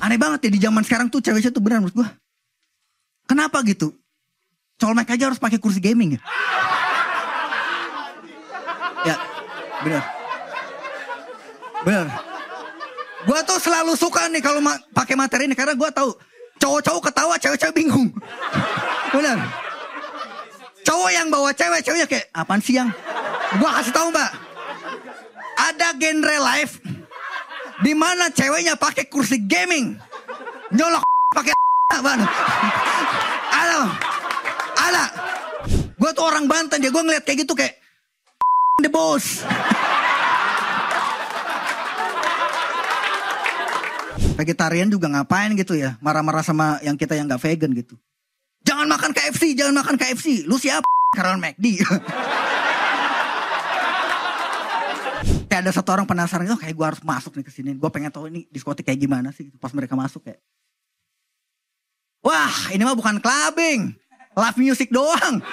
Aneh banget ya di zaman sekarang tuh cewek-cewek tuh benar menurut gue. Kenapa gitu? Colmek aja harus pakai kursi gaming ya. Ya, benar. Benar. Gue tuh selalu suka nih kalau ma pakai materi ini karena gue tahu cowok-cowok ketawa, cewek-cewek bingung. Benar. Cowok yang bawa cewek, ceweknya kayak apaan sih yang? Gue kasih tahu mbak. Ada genre live di mana ceweknya pakai kursi gaming, nyolok pakai banget. Ada, ada. Gue tuh orang Banten ya, gue ngeliat kayak gitu kayak the boss. Vegetarian juga ngapain gitu ya, marah-marah sama yang kita yang nggak vegan gitu. Jangan makan KFC, jangan makan KFC. Lu siapa? Karena McD. Ada satu orang penasaran, oh kayak gue harus masuk nih ke sini. Gue pengen tahu ini diskotik kayak gimana sih. Pas mereka masuk kayak, wah ini mah bukan clubbing, live music doang.